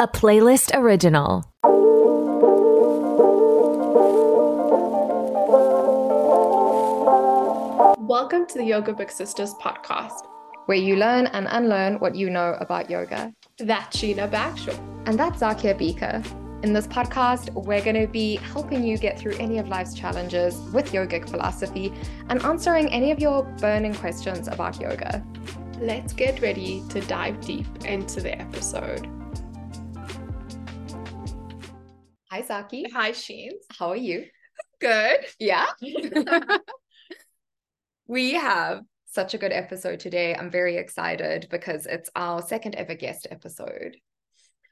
a playlist original. Welcome to the Yoga Big Sisters podcast, where you learn and unlearn what you know about yoga. That's Sheena Bagshaw. And that's Zaakiyah Bhikha. In this podcast, we're going to be helping you get through any of life's challenges with yogic philosophy and answering any of your burning questions about yoga. Let's get ready to dive deep into the episode. Hi, Zaki. Hi, Sheens. How are you? Good. Yeah. we have such a good episode today. I'm very excited because it's our second ever guest episode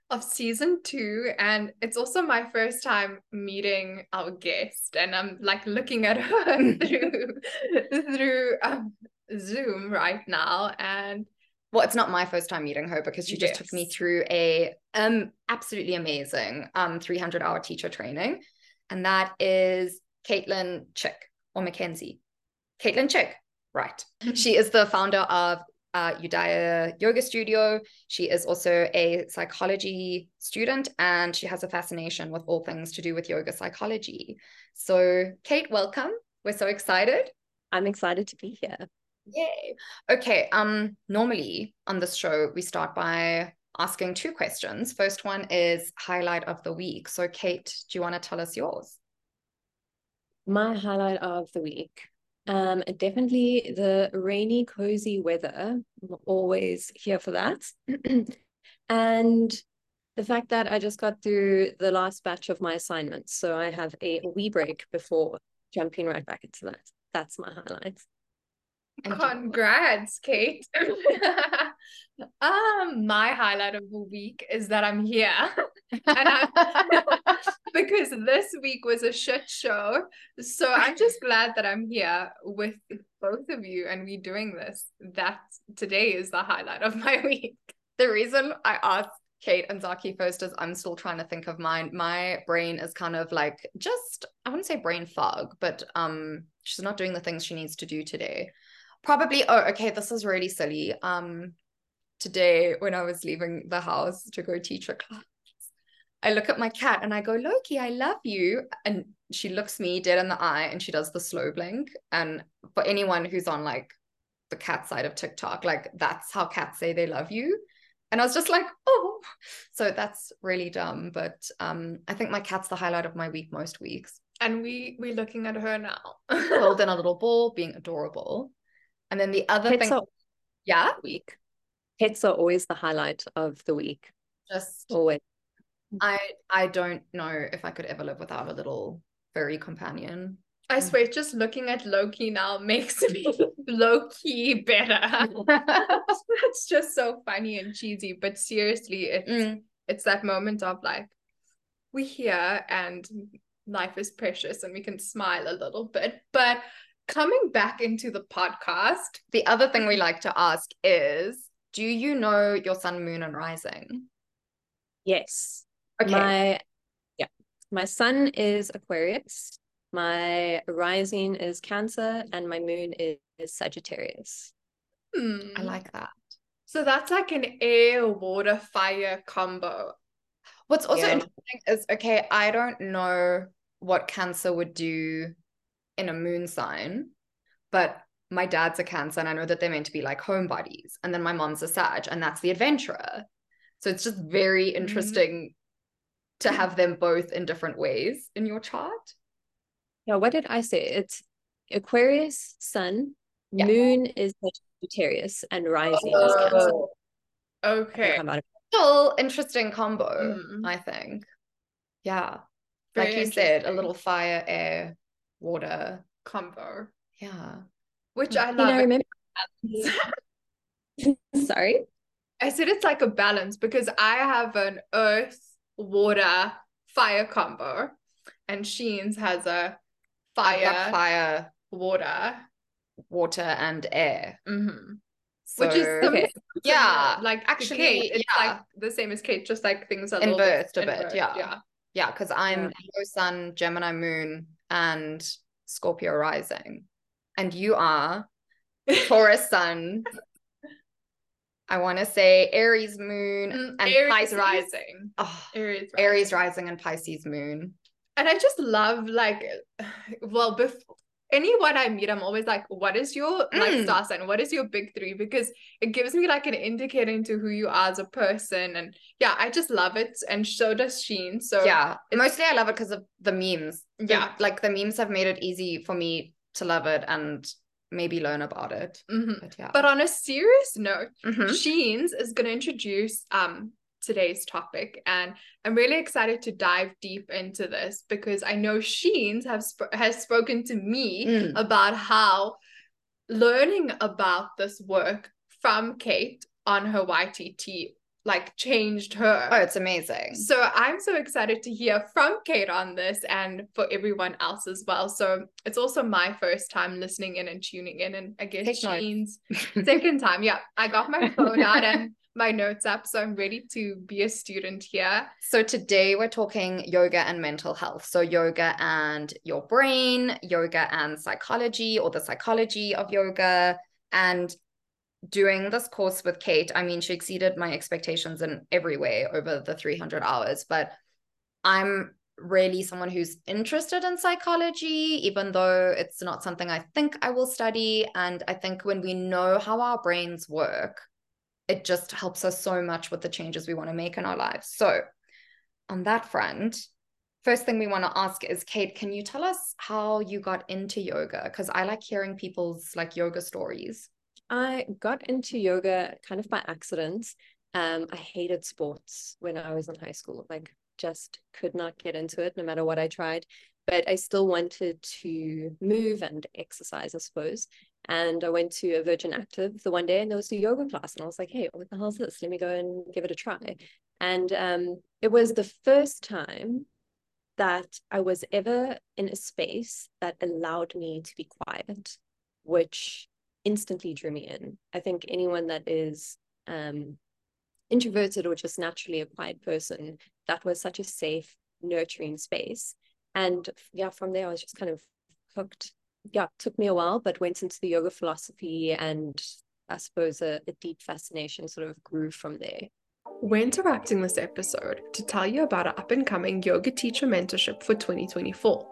of season two. And it's also my first time meeting our guest. And I'm like looking at her through, through um, Zoom right now. And well, it's not my first time meeting her because she just yes. took me through a um absolutely amazing um 300 hour teacher training. And that is Caitlin Chick or Mackenzie. Caitlin Chick, right. she is the founder of uh, Udaya Yoga Studio. She is also a psychology student and she has a fascination with all things to do with yoga psychology. So, Cait, welcome. We're so excited. I'm excited to be here. Yay. Okay. Um, normally on this show, we start by asking two questions. First one is highlight of the week. So, Cait, do you want to tell us yours? My highlight of the week. Um, definitely the rainy, cozy weather. I'm always here for that. and the fact that I just got through the last batch of my assignments. So I have a wee break before jumping right back into that. That's my highlight. Congrats, Cait. um, my highlight of the week is that I'm here. and I'm, because this week was a shit show. So I'm just glad that I'm here with both of you and we're doing this. That today is the highlight of my week. The reason I asked Cait and Zaki first is I'm still trying to think of mine. My brain is kind of like just I wouldn't say brain fog, but um she's not doing the things she needs to do today probably oh okay this is really silly. Um today when i was leaving the house to go teach a class i look at my cat and i go loki i love you. And she looks me dead in the eye and she does the slow blink. And for anyone who's on like the cat side of tiktok like that's how cats say they love you. And i was just like oh. So that's really dumb but um i think my cat's the highlight of my week most weeks. And we we're looking at her now. Holding a little ball being adorable and then the other Pets thing, are, yeah, week. Pets are always the highlight of the week. Just always. I I don't know if I could ever live without a little furry companion. I swear, just looking at Loki now makes me Loki better. That's just so funny and cheesy, but seriously, it's mm. it's that moment of like, we're here and life is precious and we can smile a little bit. But coming back into the podcast, the other thing we like to ask is do you know your sun, moon, and rising? Yes. Okay. My yeah. My sun is Aquarius, my rising is Cancer, and my moon is, is Sagittarius. Hmm. I like that. So that's like an air, water, fire combo. What's also yeah. interesting is okay, I don't know what Cancer would do in a moon sign, but my dad's a Cancer and I know that they're meant to be like homebodies. And then my mom's a Sag and that's the adventurer. So it's just very mm-hmm. interesting mm-hmm. to have them both in different ways in your chart. Yeah, what did I say? It's Aquarius, Sun, yeah. Moon is Sagittarius, and Rising oh, is Cancer. Okay. Still interesting combo, mm. I think. Yeah. Very like you said, a little fire, air, water combo. Yeah. Which I love. You know, remember Sorry. I said it's like a balance because I have an earth, water, fire combo, and Sheens has a fire, fire, water, water, and air. Mm-hmm. So, Which is okay. yeah, like actually, Cait, it's yeah. like the same as Cait, just like things are inversed a bit. Yeah, yeah, yeah. Because I'm yeah. Leo Sun, Gemini Moon, and Scorpio rising, and you are Taurus Sun, I want to say Aries moon Mm, and Aries Pisces rising. Oh, Aries rising. Aries rising and Pisces moon. And I just love like well before anyone I meet, I'm always like, what is your like Mm. star sign? What is your big three? Because it gives me like an indicator into who you are as a person. And yeah, I just love it. And so does Sheen. So yeah, mostly I love it because of the memes. The- Yeah. like the memes have made it easy for me to love it and maybe learn about it. mhm. But yeah. But on a serious note, Mhm. Sheens is going to introduce um today's topic and I'm really excited to dive deep into this because I know Sheens have sp- has spoken to me Mm. about how learning about this work from Cait on her YTT like changed her. Oh, it's amazing. So I'm so excited to hear from Cait on this and for everyone else as well. So it's also my first time listening in and tuning in and I guess. Sheen's second time. Yeah, I got my phone out and my notes up, so I'm ready to be a student here. So today we're talking yoga and mental health. So yoga and your brain, yoga and psychology or the psychology of yoga and doing this course with Cait, I mean she exceeded my expectations in every way over the 300 hours, but I'm really someone who's interested in psychology even though it's not something I think I will study and I think when we know how our brains work it just helps us so much with the changes we want to make in our lives. So, on that front, first thing we want to ask is Cait, can you tell us how you got into yoga? Because I like hearing people's like yoga stories. I got into yoga kind of by accident. Um, I hated sports when I was in high school. Like, just could not get into it no matter what I tried. But I still wanted to move and exercise, I suppose. And I went to a Virgin Active the one day and there was a yoga class. And I was like, hey, what the hell is this? Let me go and give it a try. And um, it was the first time that I was ever in a space that allowed me to be quiet, which instantly drew me in. I think anyone that is um, introverted or just naturally a quiet person, that was such a safe, nurturing space. And yeah, from there, I was just kind of hooked. Yeah, took me a while, but went into the yoga philosophy and I suppose a, a deep fascination sort of grew from there. We're interrupting this episode to tell you about our up and coming yoga teacher mentorship for 2024.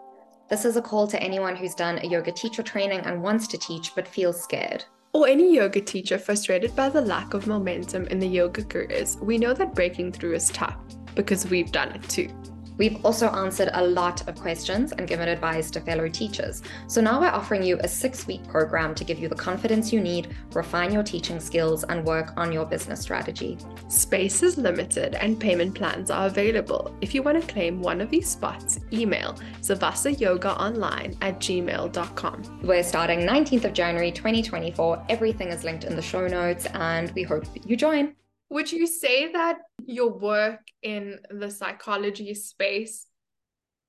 This is a call to anyone who's done a yoga teacher training and wants to teach but feels scared. Or any yoga teacher frustrated by the lack of momentum in the yoga careers, we know that breaking through is tough because we've done it too. We've also answered a lot of questions and given advice to fellow teachers. So now we're offering you a six week program to give you the confidence you need, refine your teaching skills, and work on your business strategy. Space is limited and payment plans are available. If you want to claim one of these spots, email zavasayogaonline at gmail.com. We're starting 19th of January 2024. Everything is linked in the show notes, and we hope you join. Would you say that your work in the psychology space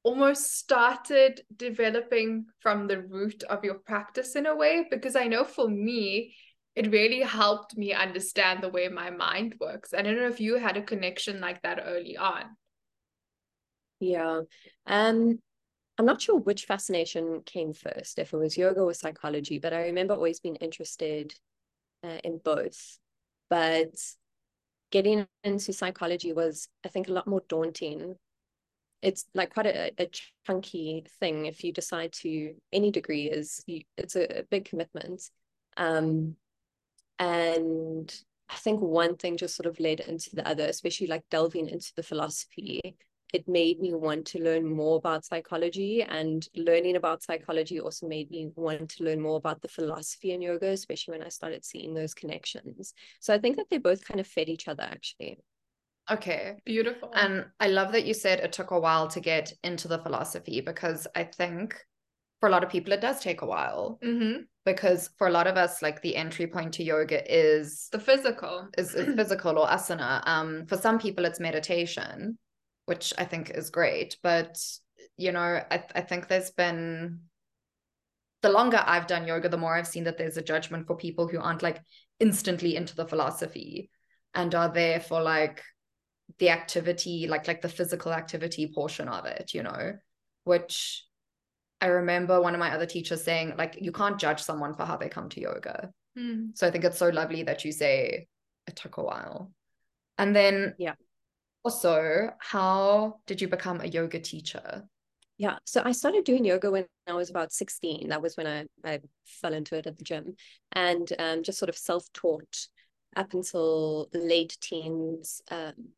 almost started developing from the root of your practice in a way? Because I know for me, it really helped me understand the way my mind works. I don't know if you had a connection like that early on. Yeah. Um, I'm not sure which fascination came first, if it was yoga or psychology, but I remember always being interested uh, in both. But getting into psychology was, I think, a lot more daunting. It's like quite a, a chunky thing if you decide to any degree is you, it's a, a big commitment. Um, and I think one thing just sort of led into the other, especially like delving into the philosophy it made me want to learn more about psychology and learning about psychology also made me want to learn more about the philosophy in yoga especially when i started seeing those connections so i think that they both kind of fed each other actually Okay. Beautiful. And I love that you said it took a while to get into the philosophy because I think for a lot of people it does take a while mm-hmm. because for a lot of us like the entry point to yoga is the physical. is, is physical or asana. Um, for some people it's meditation, which I think is great. But you know, I I think there's been the longer I've done yoga, the more I've seen that there's a judgment for people who aren't like instantly into the philosophy and are there for like the activity, like like the physical activity portion of it, you know, which I remember one of my other teachers saying, like, you can't judge someone for how they come to yoga. Mm. So I think it's so lovely that you say it took a while. And then Yeah. Also, how did you become a yoga teacher? Yeah, so I started doing yoga when I was about 16. That was when I, I fell into it at the gym and um, just sort of self-taught up until late teens. Um,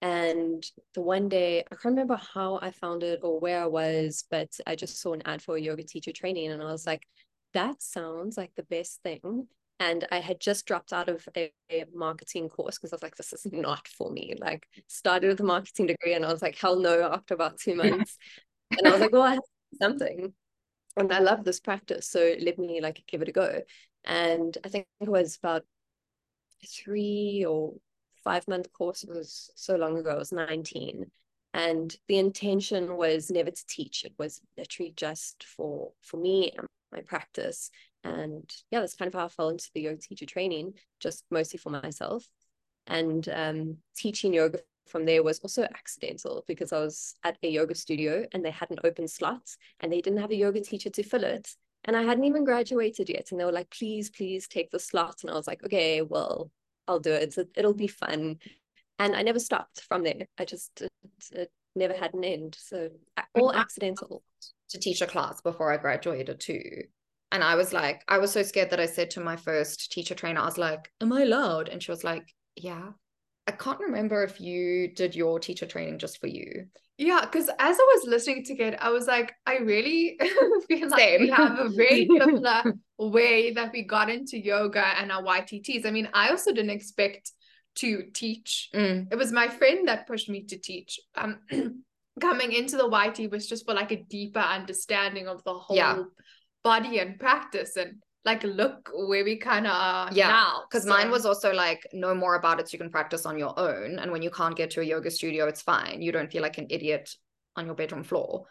and the one day, I can't remember how I found it or where I was, but I just saw an ad for a yoga teacher training and I was like, that sounds like the best thing. And I had just dropped out of a, a marketing course because I was like, this is not for me. Like, started with a marketing degree and I was like, hell no, after about two months. and I was like, well, I have something. And I love this practice. So let me like give it a go. And I think it was about three or five month course. It was so long ago. I was 19. And the intention was never to teach. It was literally just for for me and my practice. And yeah, that's kind of how I fell into the yoga teacher training, just mostly for myself. And um, teaching yoga from there was also accidental because I was at a yoga studio and they had an open slot and they didn't have a yoga teacher to fill it. And I hadn't even graduated yet. And they were like, please, please take the slot. And I was like, okay, well, I'll do it. It'll be fun. And I never stopped from there. I just it, it never had an end. So all accidental. To teach a class before I graduated too. And I was like, I was so scared that I said to my first teacher trainer, I was like, Am I allowed? And she was like, Yeah. I can't remember if you did your teacher training just for you. Yeah, because as I was listening to it, I was like, I really feel like Same. we have a very similar way that we got into yoga and our YTTs. I mean, I also didn't expect to teach. Mm. It was my friend that pushed me to teach. Um, coming into the YT was just for like a deeper understanding of the whole yeah. Body and practice and like look where we kind of are yeah now because so. mine was also like know more about it so you can practice on your own and when you can't get to a yoga studio it's fine you don't feel like an idiot on your bedroom floor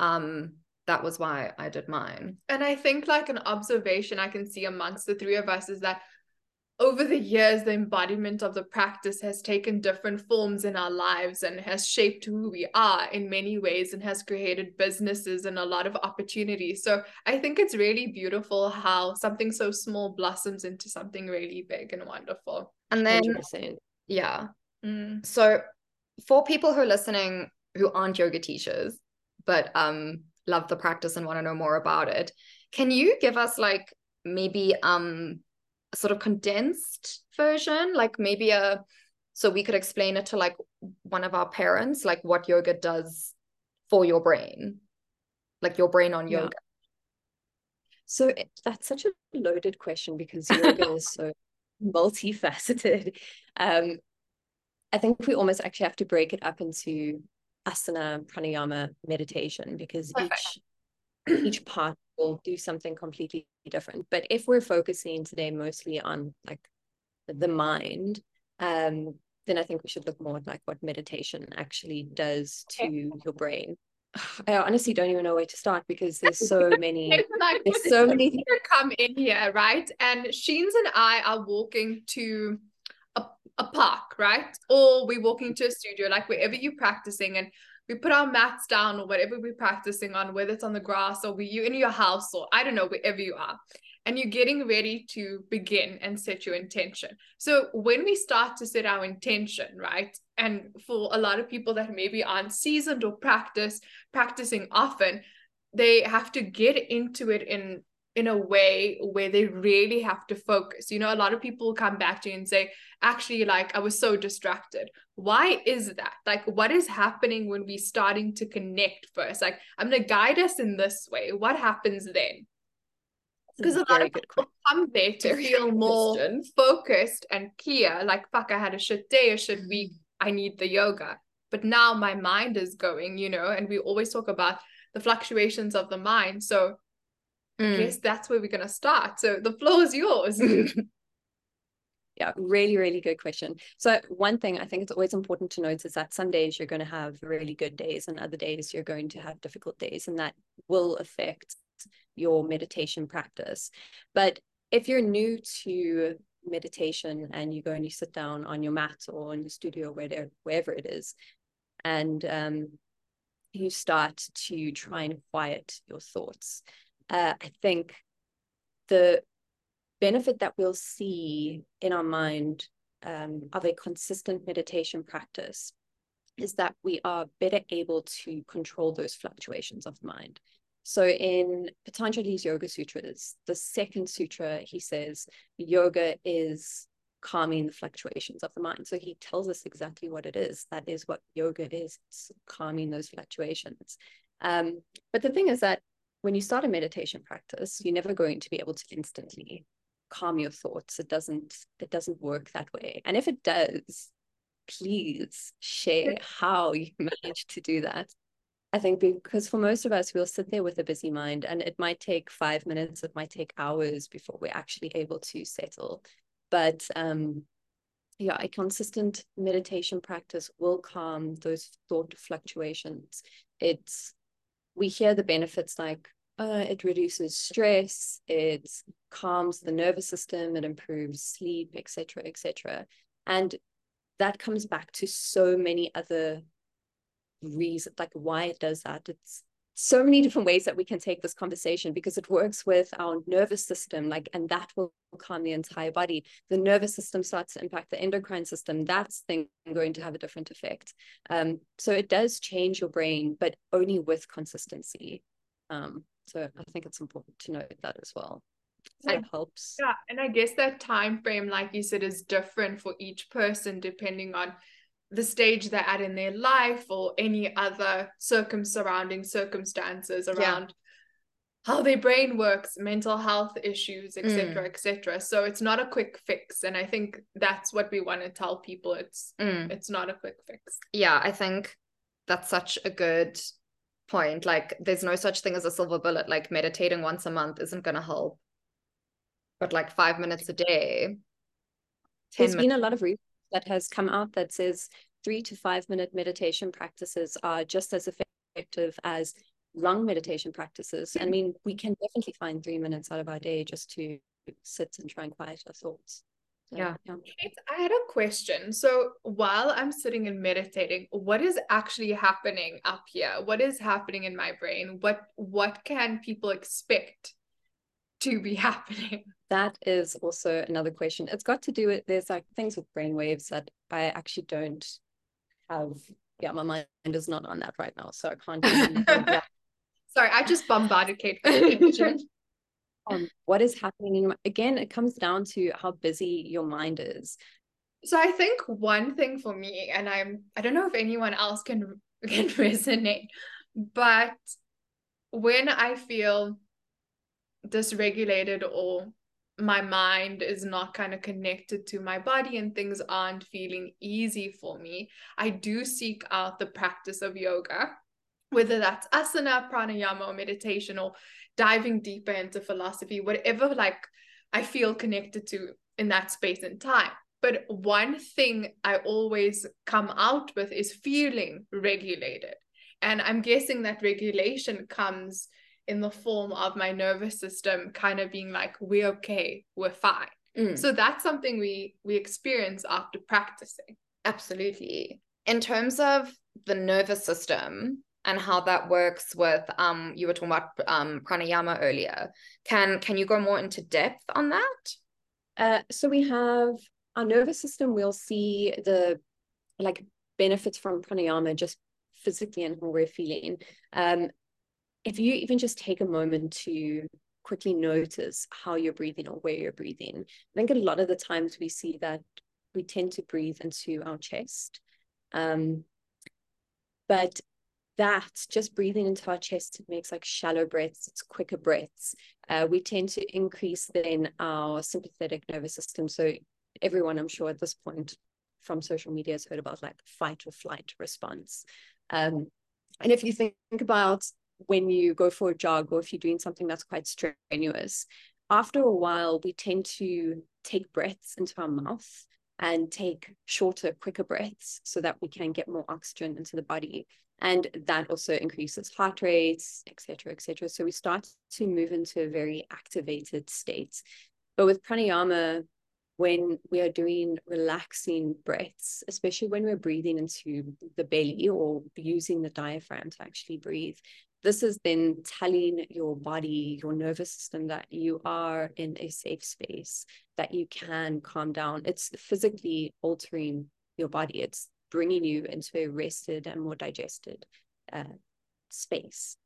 um that was why i did mine and i think like an observation i can see amongst the three of us is that over the years, the embodiment of the practice has taken different forms in our lives and has shaped who we are in many ways and has created businesses and a lot of opportunities. So I think it's really beautiful how something so small blossoms into something really big and wonderful. And then, yeah. Mm. So for people who are listening who aren't yoga teachers, but um love the practice and want to know more about it, can you give us like maybe um sort of condensed version like maybe a so we could explain it to like one of our parents like what yoga does for your brain like your brain on yoga yeah. so it, that's such a loaded question because yoga is so multifaceted um i think we almost actually have to break it up into asana pranayama meditation because Perfect. each each part will do something completely different. But if we're focusing today mostly on like the mind, um, then I think we should look more at like what meditation actually does to okay. your brain. I honestly don't even know where to start because there's so many like, there's so many things come in here, right? And Sheens and I are walking to a, a park, right? Or we're walking to a studio, like wherever you're practicing, and we put our mats down or whatever we're practicing on, whether it's on the grass or you in your house or I don't know, wherever you are. And you're getting ready to begin and set your intention. So when we start to set our intention, right? And for a lot of people that maybe aren't seasoned or practice practicing often, they have to get into it in in a way where they really have to focus. You know, a lot of people come back to you and say, actually, like, I was so distracted. Why is that? Like, what is happening when we're starting to connect first? Like, I'm going to guide us in this way. What happens then? Because a lot of people come there to feel more question. focused and clear. Like, fuck, I had a shit day, a shit week. I need the yoga. But now my mind is going, you know, and we always talk about the fluctuations of the mind. So mm. I guess that's where we're going to start. So the floor is yours. yeah, really, really good question. So one thing I think it's always important to note is that some days you're going to have really good days and other days you're going to have difficult days and that will affect your meditation practice. But if you're new to meditation and you go and you sit down on your mat or in your studio wherever, wherever it is, and um, you start to try and quiet your thoughts, uh, I think the benefit that we'll see in our mind um, of a consistent meditation practice is that we are better able to control those fluctuations of the mind. So in Patanjali's Yoga Sutras, the second sutra, he says yoga is calming the fluctuations of the mind. So he tells us exactly what it is. That is what yoga is. It's calming those fluctuations. Um, but the thing is that when you start a meditation practice, you're never going to be able to instantly calm your thoughts. It doesn't, it doesn't work that way. And if it does, please share how you managed to do that. I think because for most of us, we'll sit there with a busy mind and it might take five minutes, it might take hours before we're actually able to settle. But um, yeah, a consistent meditation practice will calm those thought fluctuations. It's we hear the benefits like uh, it reduces stress, it calms the nervous system, it improves sleep, etc., etc. And that comes back to so many other reasons, like why it does that. It's so many different ways that we can take this conversation because it works with our nervous system, like, and that will calm the entire body. The nervous system starts to impact the endocrine system. That's thing going to have a different effect. Um, so it does change your brain, but only with consistency. Um, so I think it's important to note that as well. It helps. Yeah, and I guess that time frame, like you said, is different for each person depending on the stage they're at in their life or any other circum surrounding circumstances around yeah. how their brain works, mental health issues, etc., mm. etc. So it's not a quick fix, and I think that's what we want to tell people. It's mm. it's not a quick fix. Yeah, I think that's such a good point. Like, there's no such thing as a silver bullet. Like, meditating once a month isn't going to help, but like five minutes a day. There's minutes- been a lot of research that has come out that says three to five minute meditation practices are just as effective as long meditation practices. I mean, we can definitely find three minutes out of our day just to sit and try and quiet our thoughts. So, yeah. yeah. I had a question. So while I'm sitting and meditating, what is actually happening up here? What is happening in my brain? What what can people expect to be happening? That is also another question. It's got to do with there's like things with brain waves that I actually don't have. Yeah, my mind is not on that right now, so I can't. Sorry, I just bombarded Cait. um, what is happening in, again? It comes down to how busy your mind is. So I think one thing for me, and I'm I don't know if anyone else can can resonate, but when I feel dysregulated or my mind is not kind of connected to my body and things aren't feeling easy for me, I do seek out the practice of yoga, whether that's asana, pranayama, or meditation, or diving deeper into philosophy, whatever like I feel connected to in that space and time. But one thing I always come out with is feeling regulated. And I'm guessing that regulation comes in the form of my nervous system kind of being like we're okay we're fine. Mm. so that's something we we experience after practicing. Absolutely. In terms of the nervous system and how that works with um you were talking about um pranayama earlier can can you go more into depth on that? Uh so we have our nervous system we'll see the like benefits from pranayama just physically and how we're feeling. Um if you even just take a moment to quickly notice how you're breathing or where you're breathing, I think a lot of the times we see that we tend to breathe into our chest. Um, but that just breathing into our chest it makes like shallow breaths it's quicker breaths uh, we tend to increase then our sympathetic nervous system so everyone i'm sure at this point from social media has heard about like fight or flight response um, and if you think about when you go for a jog or if you're doing something that's quite strenuous, after a while, we tend to take breaths into our mouth and take shorter, quicker breaths so that we can get more oxygen into the body. And that also increases heart rates, etc., etc. So we start to move into a very activated state. But with pranayama, when we are doing relaxing breaths, especially when we're breathing into the belly or using the diaphragm to actually breathe, this is then telling your body, your nervous system that you are in a safe space, that you can calm down. It's physically altering your body. It's bringing you into a rested and more digested uh, space.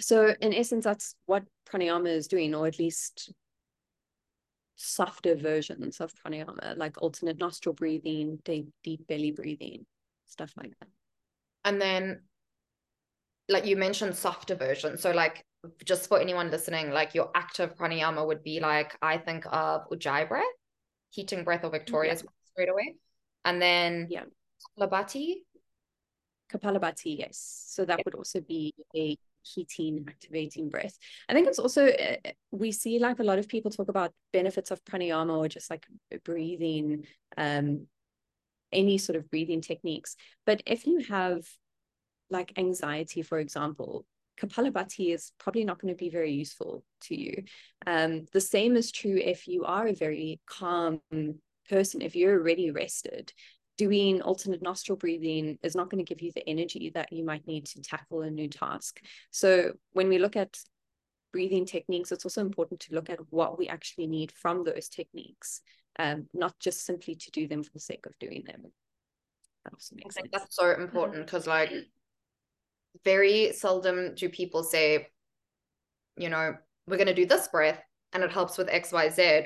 So, in essence, that's what pranayama is doing, or at least softer versions of pranayama, like alternate nostril breathing, deep, deep belly breathing, stuff like that. And then, like you mentioned, softer versions. So, like, just for anyone listening, like your active pranayama would be like, I think of Ujjayi breath, heating breath or victorious yeah. straight away. And then, yeah, Kapalabhati. Kapalabhati, yes. So that would also be a heating activating breath i think it's also uh, we see like a lot of people talk about benefits of pranayama or just like breathing um any sort of breathing techniques but if you have like anxiety for example kapalabhati is probably not going to be very useful to you um the same is true if you are a very calm person if you're already rested doing alternate nostril breathing is not going to give you the energy that you might need to tackle a new task. So when we look at breathing techniques, it's also important to look at what we actually need from those techniques, um, not just simply to do them for the sake of doing them. That I think sense. that's so important because like very seldom do people say, you know, we're going to do this breath and it helps with X, Y, Z.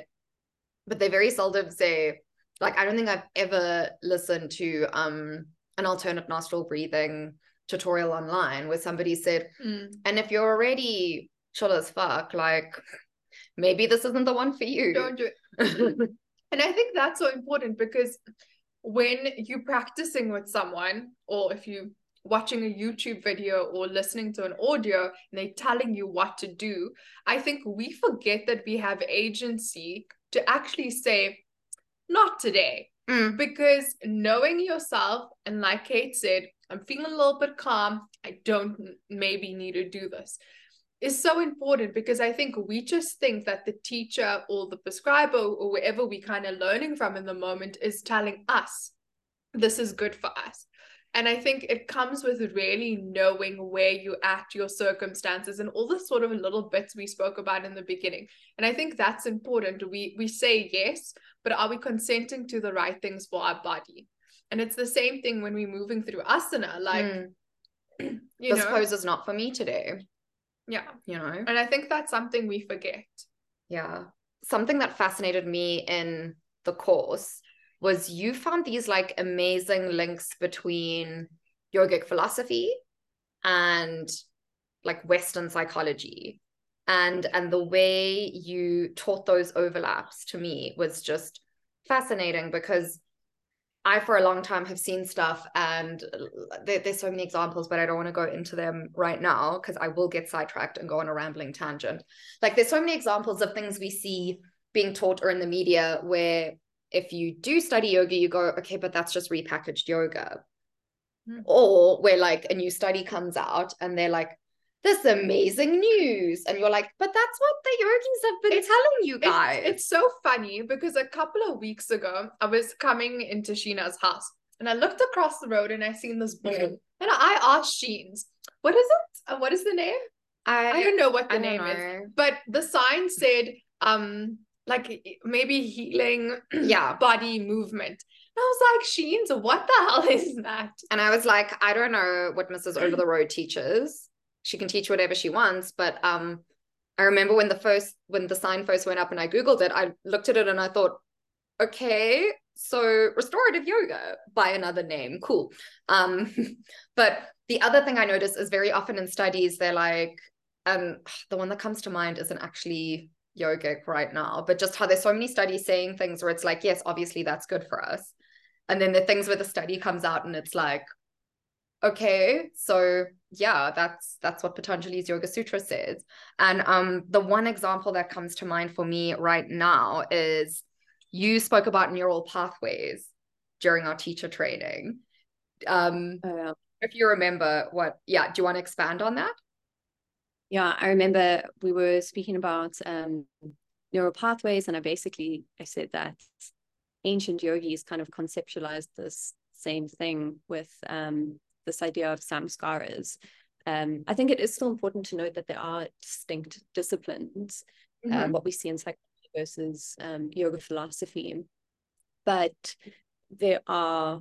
But they very seldom say, like I don't think I've ever listened to um an alternate nostril breathing tutorial online where somebody said, mm. and if you're already chill as fuck, like maybe this isn't the one for you. Don't do it. and I think that's so important because when you're practicing with someone, or if you watching a YouTube video or listening to an audio and they're telling you what to do, I think we forget that we have agency to actually say, not today. Mm. Because knowing yourself, and like Cait said, I'm feeling a little bit calm. I don't maybe need to do this is so important because I think we just think that the teacher or the prescriber or wherever we kind of learning from in the moment is telling us this is good for us. And I think it comes with really knowing where you at, your circumstances, and all the sort of little bits we spoke about in the beginning. And I think that's important. We we say yes, but are we consenting to the right things for our body? And it's the same thing when we're moving through asana. Like, mm. you this know, pose is not for me today. Yeah, you know. And I think that's something we forget. Yeah, something that fascinated me in the course was you found these like amazing links between yogic philosophy and like western psychology and and the way you taught those overlaps to me was just fascinating because I, for a long time, have seen stuff, and uh, there, there's so many examples, but I don't want to go into them right now because I will get sidetracked and go on a rambling tangent. Like, there's so many examples of things we see being taught or in the media where if you do study yoga, you go, okay, but that's just repackaged yoga. Mm. Or where like a new study comes out and they're like, this amazing news. And you're like, but that's what the yogis have been it's, telling you guys. It's, it's so funny because a couple of weeks ago, I was coming into Sheena's house and I looked across the road and I seen this bowl. Mm. And I asked Sheens, what is it? Uh, what is the name? I, I don't know what the name is. But the sign said, um, like maybe healing yeah body movement and I was like, Sheens, what the hell is that? And I was like, I don't know what Mrs. Over the Road teaches. She can teach whatever she wants. But um, I remember when the first when the sign first went up and I Googled it, I looked at it and I thought, okay, so restorative yoga by another name. Cool. Um, but the other thing I noticed is very often in studies, they're like, um, the one that comes to mind isn't actually yogic right now, but just how there's so many studies saying things where it's like, yes, obviously that's good for us. And then the things where the study comes out and it's like, okay, so yeah, that's that's what Patanjali's Yoga Sutra says. And um the one example that comes to mind for me right now is you spoke about neural pathways during our teacher training. Um oh, yeah. if you remember what, yeah, do you want to expand on that? Yeah, I remember we were speaking about um, neural pathways, and I basically I said that ancient yogis kind of conceptualized this same thing with um, this idea of samskaras. Um, I think it is still important to note that there are distinct disciplines, mm-hmm. um, what we see in psychology versus um, yoga philosophy, but there are,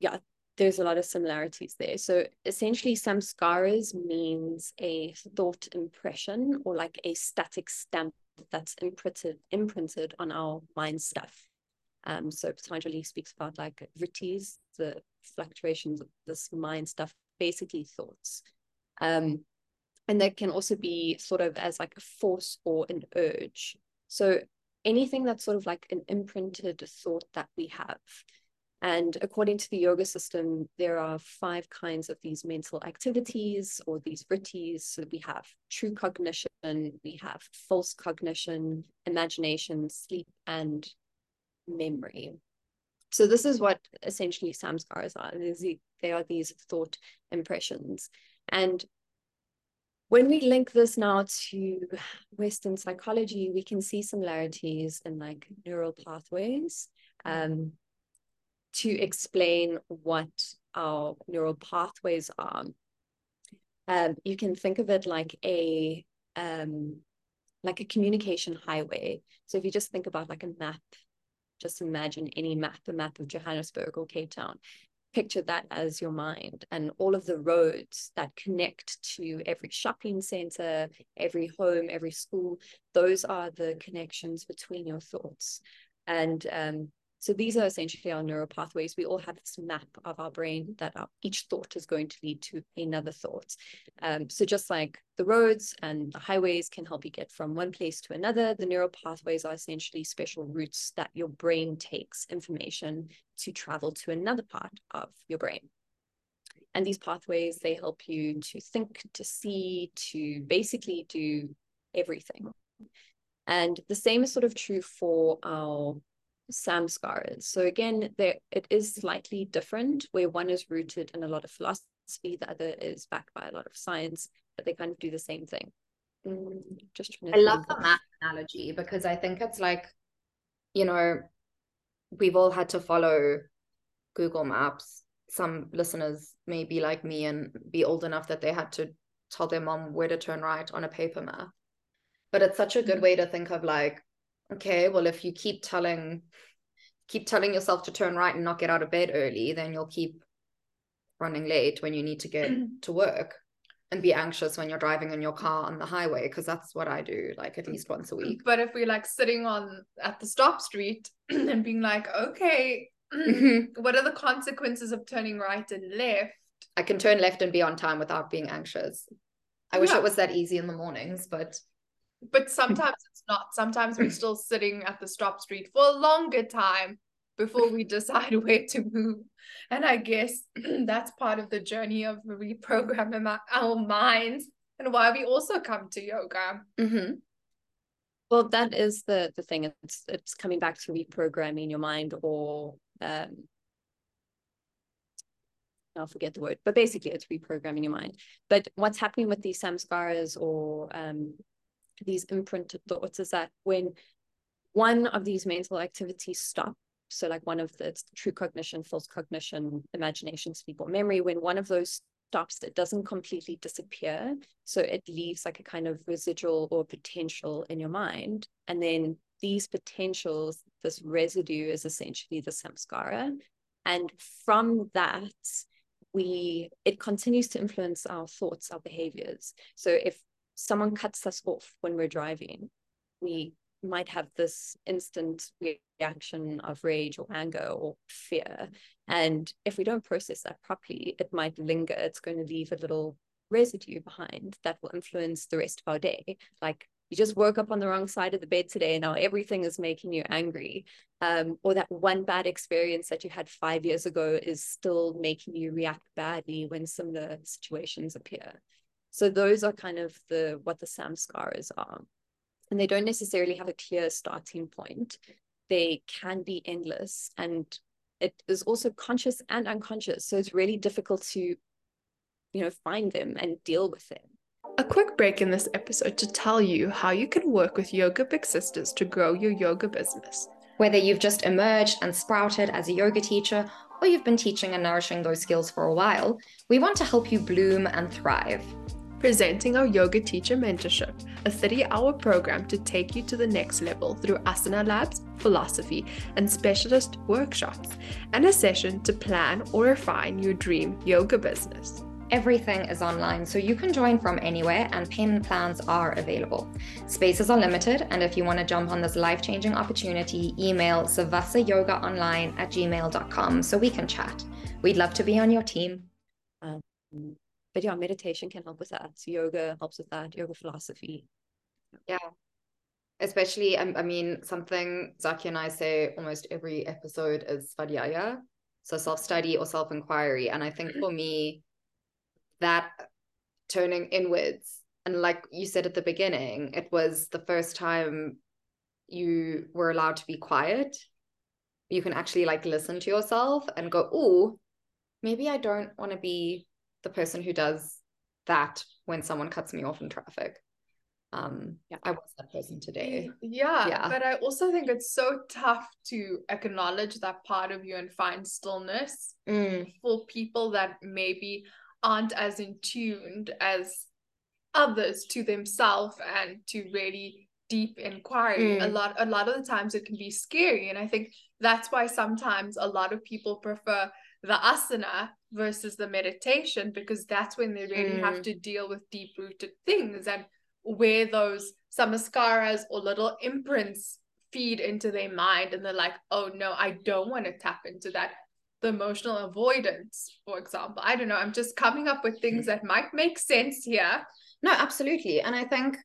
yeah, there's a lot of similarities there. So essentially, samskaras means a thought impression or like a static stamp that's imprinted imprinted on our mind stuff. Um, so Patanjali speaks about like vrittis, the fluctuations of this mind stuff, basically thoughts. Um, and that can also be sort of as like a force or an urge. So anything that's sort of like an imprinted thought that we have. And according to the yoga system, there are five kinds of these mental activities or these vrittis. So we have true cognition, we have false cognition, imagination, sleep, and memory. So this is what essentially samskaras are. They are these thought impressions. And when we link this now to Western psychology, we can see similarities in like neural pathways um, to explain what our neural pathways are. Um, you can think of it like a um, like a communication highway. So if you just think about like a map just imagine any map, a map of Johannesburg or Cape Town. Picture that as your mind and all of the roads that connect to every shopping center, every home, every school. Those are the connections between your thoughts. And um, so these are essentially our neural pathways. We all have this map of our brain that our, each thought is going to lead to another thought. Um, so just like the roads and the highways can help you get from one place to another, the neural pathways are essentially special routes that your brain takes information to travel to another part of your brain. And these pathways, they help you to think, to see, to basically do everything. And the same is sort of true for our samskaras. So again, there it is slightly different, where one is rooted in a lot of philosophy, the other is backed by a lot of science, but they kind of do the same thing. Mm, just I love the map analogy because I think it's like, you know, we've all had to follow Google Maps. Some listeners may be like me and be old enough that they had to tell their mom where to turn right on a paper map. But it's such a good mm. way to think of like, okay well if you keep telling keep telling yourself to turn right and not get out of bed early then you'll keep running late when you need to get to work and be anxious when you're driving in your car on the highway because that's what I do like at least once a week. But if we're like sitting on at the stop street and being like, okay, mm-hmm. what are the consequences of turning right and left? I can turn left and be on time without being anxious. I yeah. wish it was that easy in the mornings, but but sometimes it's not. Sometimes we're still sitting at the stop street for a longer time before we decide where to move. And I guess that's part of the journey of reprogramming our minds and why we also come to yoga. Mm-hmm. Well, that is the the thing. It's it's coming back to reprogramming your mind, or um, I'll forget the word, but basically it's reprogramming your mind. But what's happening with these samskaras or um, these imprinted thoughts is that when one of these mental activities stop, so like one of the true cognition, false cognition, imagination, sleep, or memory, when one of those stops, it doesn't completely disappear. So it leaves like a kind of residual or potential in your mind. And then these potentials, this residue is essentially the samskara. And from that, we it continues to influence our thoughts, our behaviors. So if someone cuts us off when we're driving, we might have this instant reaction of rage or anger or fear. And if we don't process that properly, it might linger. It's going to leave a little residue behind that will influence the rest of our day. Like you just woke up on the wrong side of the bed today and now everything is making you angry. Um, or that one bad experience that you had five years ago is still making you react badly when similar situations appear. So those are kind of the what the samskaras are. And they don't necessarily have a clear starting point. They can be endless and it is also conscious and unconscious. So it's really difficult to, you know, find them and deal with them. A quick break in this episode to tell you how you can work with Yoga Big Sisters to grow your yoga business. Whether you've just emerged and sprouted as a yoga teacher or you've been teaching and nourishing those skills for a while, we want to help you bloom and thrive. Presenting our Yoga Teacher Mentorship, a 30 hour program to take you to the next level through asana labs, philosophy, and specialist workshops, and a session to plan or refine your dream yoga business. Everything is online, so you can join from anywhere and payment plans are available. Spaces are limited, and if you want to jump on this life changing opportunity, email savasayogaonline at gmail.com so we can chat. We'd love to be on your team. Um, but yeah, meditation can help with that. Yoga helps with that, yoga philosophy. Yeah. Especially, I, I mean, something Zaki and I say almost every episode is Svadhyaya. So self study or self inquiry. And I think for me, that turning inwards and like you said at the beginning it was the first time you were allowed to be quiet you can actually like listen to yourself and go oh maybe i don't want to be the person who does that when someone cuts me off in traffic. Um yeah. I was that person today. Yeah, yeah. but i also think it's so tough to acknowledge that part of you and find stillness mm. for people that maybe aren't as in tuned as others to themselves and to really deep inquiry. Mm. a lot a lot of the times it can be scary and i think that's why sometimes a lot of people prefer the asana versus the meditation because that's when they really mm. have to deal with deep rooted things and where those samskaras or little imprints feed into their mind and they're like oh no i don't want to tap into that the emotional avoidance, for example. I don't know. I'm just coming up with things that might make sense here. No, absolutely. And I think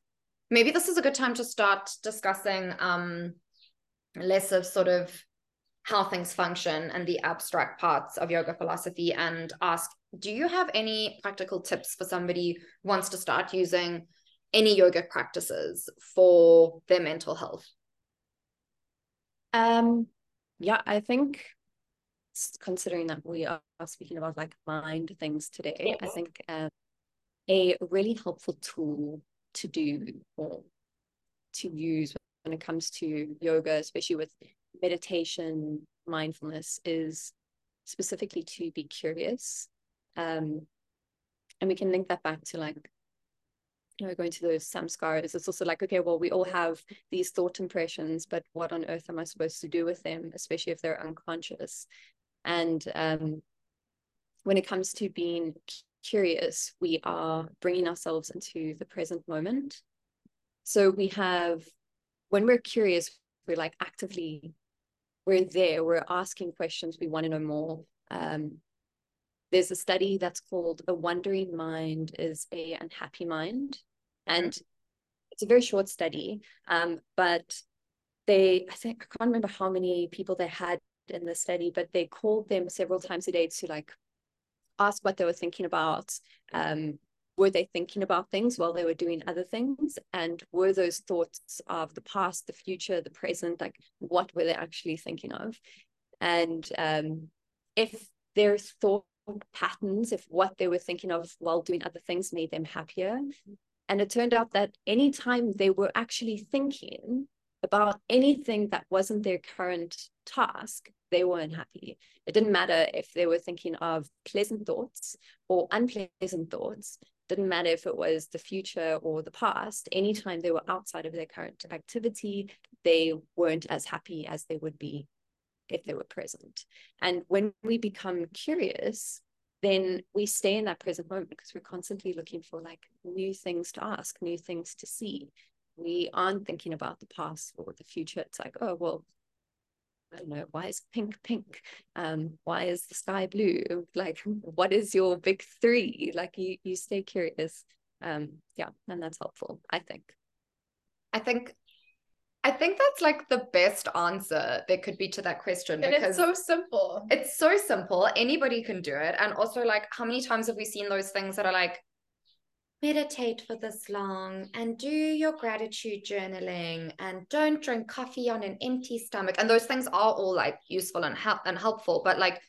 maybe this is a good time to start discussing um, less of sort of how things function and the abstract parts of yoga philosophy and ask do you have any practical tips for somebody who wants to start using any yoga practices for their mental health? Um yeah i think considering that we are speaking about like mind things today, I think um, a really helpful tool to do or to use when it comes to yoga, especially with meditation, mindfulness, is specifically to be curious. Um, and we can link that back to like you know, going to those samskaras, it's also like, okay, well, we all have these thought impressions, but what on earth am I supposed to do with them, especially if they're unconscious? And um, when it comes to being curious, we are bringing ourselves into the present moment. So we have, when we're curious, we're like actively, we're there, we're asking questions, we want to know more. Um, there's a study that's called A Wandering Mind is a Unhappy Mind. And it's a very short study, um, but they, I think, I can't remember how many people they had in the study, but they called them several times a day to like ask what they were thinking about. Um, were they thinking about things while they were doing other things? And were those thoughts of the past, the future, the present, like what were they actually thinking of? And um, if their thought patterns, if what they were thinking of while doing other things made them happier. And it turned out that anytime they were actually thinking about anything that wasn't their current task, they weren't happy. It didn't matter if they were thinking of pleasant thoughts or unpleasant thoughts. Didn't matter if it was the future or the past. Anytime they were outside of their current activity, they weren't as happy as they would be if they were present. And when we become curious, then we stay in that present moment because we're constantly looking for like new things to ask, new things to see. We aren't thinking about the past or the future. It's like, oh, well, I don't know, why is pink pink? Um, why is the sky blue? Like, what is your big three? Like you you stay curious. Um, yeah, and that's helpful, I think. I think I think that's like the best answer there could be to that question and because it's so simple. It's so simple. Anybody can do it. And also, like, how many times have we seen those things that are like, meditate for this long and do your gratitude journaling and don't drink coffee on an empty stomach and those things are all like useful and help and helpful but like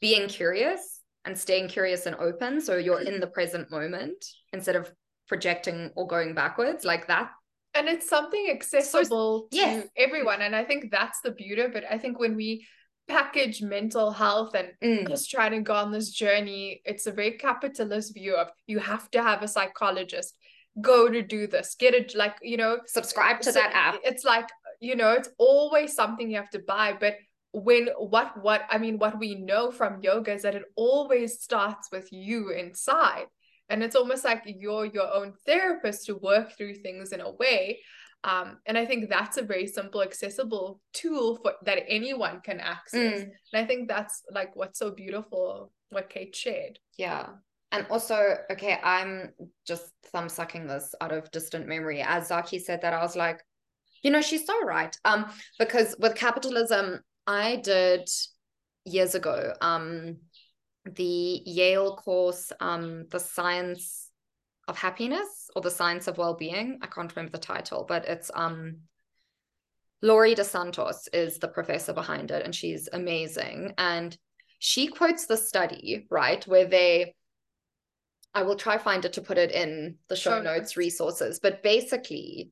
being curious and staying curious and open so you're in the present moment instead of projecting or going backwards like that and it's something accessible so, to yes. everyone and i think that's the beauty of it i think when we package mental health and Mm. just trying to go on this journey. It's a very capitalist view of you have to have a psychologist, go to do this, get it like, you know, Subscribe to so that app. It's like, you know, it's always something you have to buy. But when what what I mean, what we know from yoga is that it always starts with you inside. And it's almost like you're your own therapist to work through things in a way. Um, and I think that's a very simple, accessible tool for that anyone can access. Mm. And I think that's like what's so beautiful, what Cait shared. Yeah. And also, okay, I'm just thumb sucking this out of distant memory. As Zaki said that, I was like, you know, she's so right. Um, because with capitalism, I did years ago, um, the Yale course, um, the science of happiness or the science of well-being. I can't remember the title, but it's um Laurie DeSantos is the professor behind it, and she's amazing. And she quotes the study, right, where they I will try find it to put it in the show Show notes notes. resources, but basically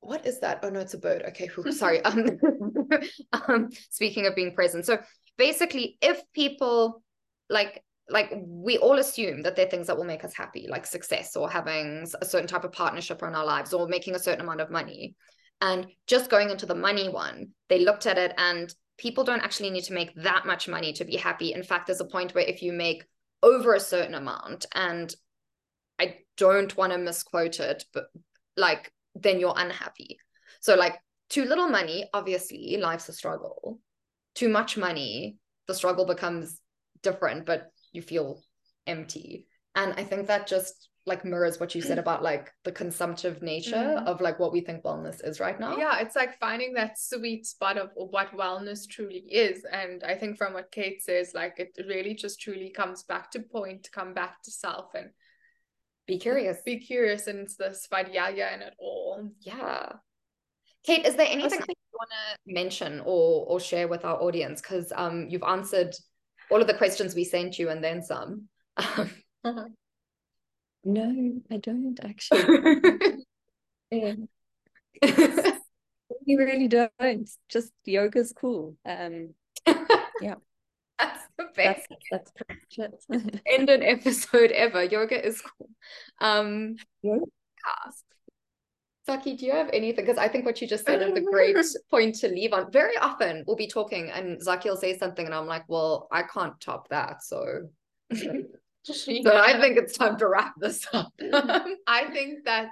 what is that? Oh no, it's a bird. Okay, whew, sorry. Um, um speaking of being present. So basically if people like like we all assume that they're things that will make us happy, like success or having a certain type of partnership in our lives or making a certain amount of money. And just going into the money one, they looked at it and people don't actually need to make that much money to be happy. In fact, there's a point where if you make over a certain amount, and I don't want to misquote it, but like then you're unhappy. So like too little money, obviously life's a struggle. Too much money, the struggle becomes different, but you feel empty. And I think that just like mirrors what you said about like the consumptive nature Mhm. of like what we think wellness is right now. Yeah, it's like finding that sweet spot of what wellness truly is. And I think from what Cait says, like it really just truly comes back to point, come back to self and Be curious. be curious. And it's the svadhyaya in it all. Yeah. Cait, is there anything you want to mention or or share with our audience? Because um you've answered all of the questions we sent you and then some. No, I don't actually. Yeah, we really don't. Just yoga's cool. Um, That's the best that's that's pretty much it. end an episode ever. Yoga is cool. Um Yeah. Zaki, do you have anything? Because I think what you just said is a great point to leave on. Very often we'll be talking and Zaki will say something and I'm like, well, I can't top that. So, so I think it's time to wrap this up. I think that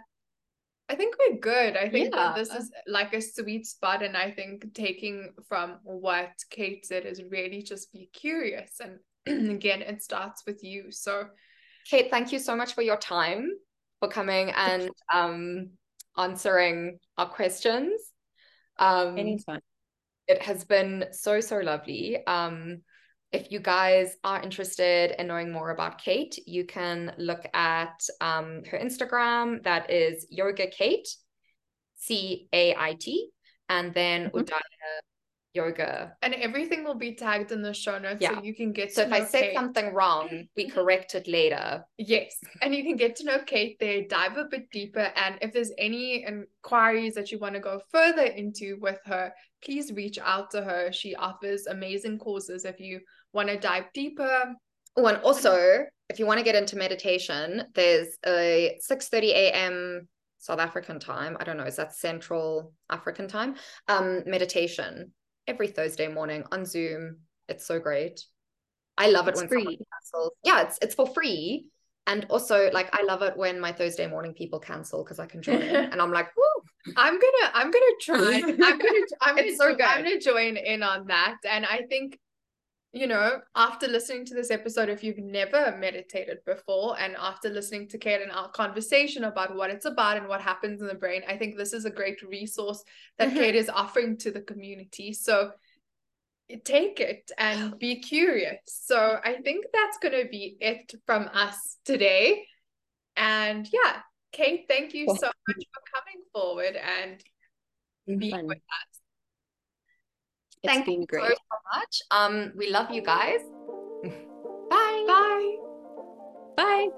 I think we're good. I think that this is like a sweet spot. And I think taking from what Cait said is really just be curious. And again, it starts with you. So Cait, thank you so much for your time, for coming and um, answering our questions. Um, Anytime. it has been so, so lovely. Um, if you guys are interested in knowing more about Cait, you can look at um, her Instagram. That is Yoga Cait, C A I T, and then Mhm. Udaya Yoga. and everything will be tagged in the show notes Yeah. so you can get So to if I know said Cait. something wrong, we correct it later. Yes, and you can get to know Cait there, dive a bit deeper. And if there's any inquiries that you want to go further into with her, please reach out to her. She offers amazing courses if you want to dive deeper. Oh, and also, if you want to get into meditation, there's a 6:30 a.m. South African time. I don't know, is that Central African time? Um, meditation every Thursday morning on Zoom. It's so great. I love it It's when someone free. cancels. Yeah, it's it's for free. And also, like, I love it when my Thursday morning people cancel because I can join, in. and I'm like, woo. I'm gonna I'm gonna try. I'm gonna I'm gonna so I'm gonna join in on that. And I think, you know, after listening to this episode, if you've never meditated before, and after listening to Cait and our conversation about what it's about and what happens in the brain, I think this is a great resource that Mhm. Cait is offering to the community. So take it and be curious. So I think that's gonna be it from us today. And yeah, Cait, thank you so much for coming forward and being with us. It's Thank been you great. so, so much. Um, we love you guys. Bye. Bye. Bye.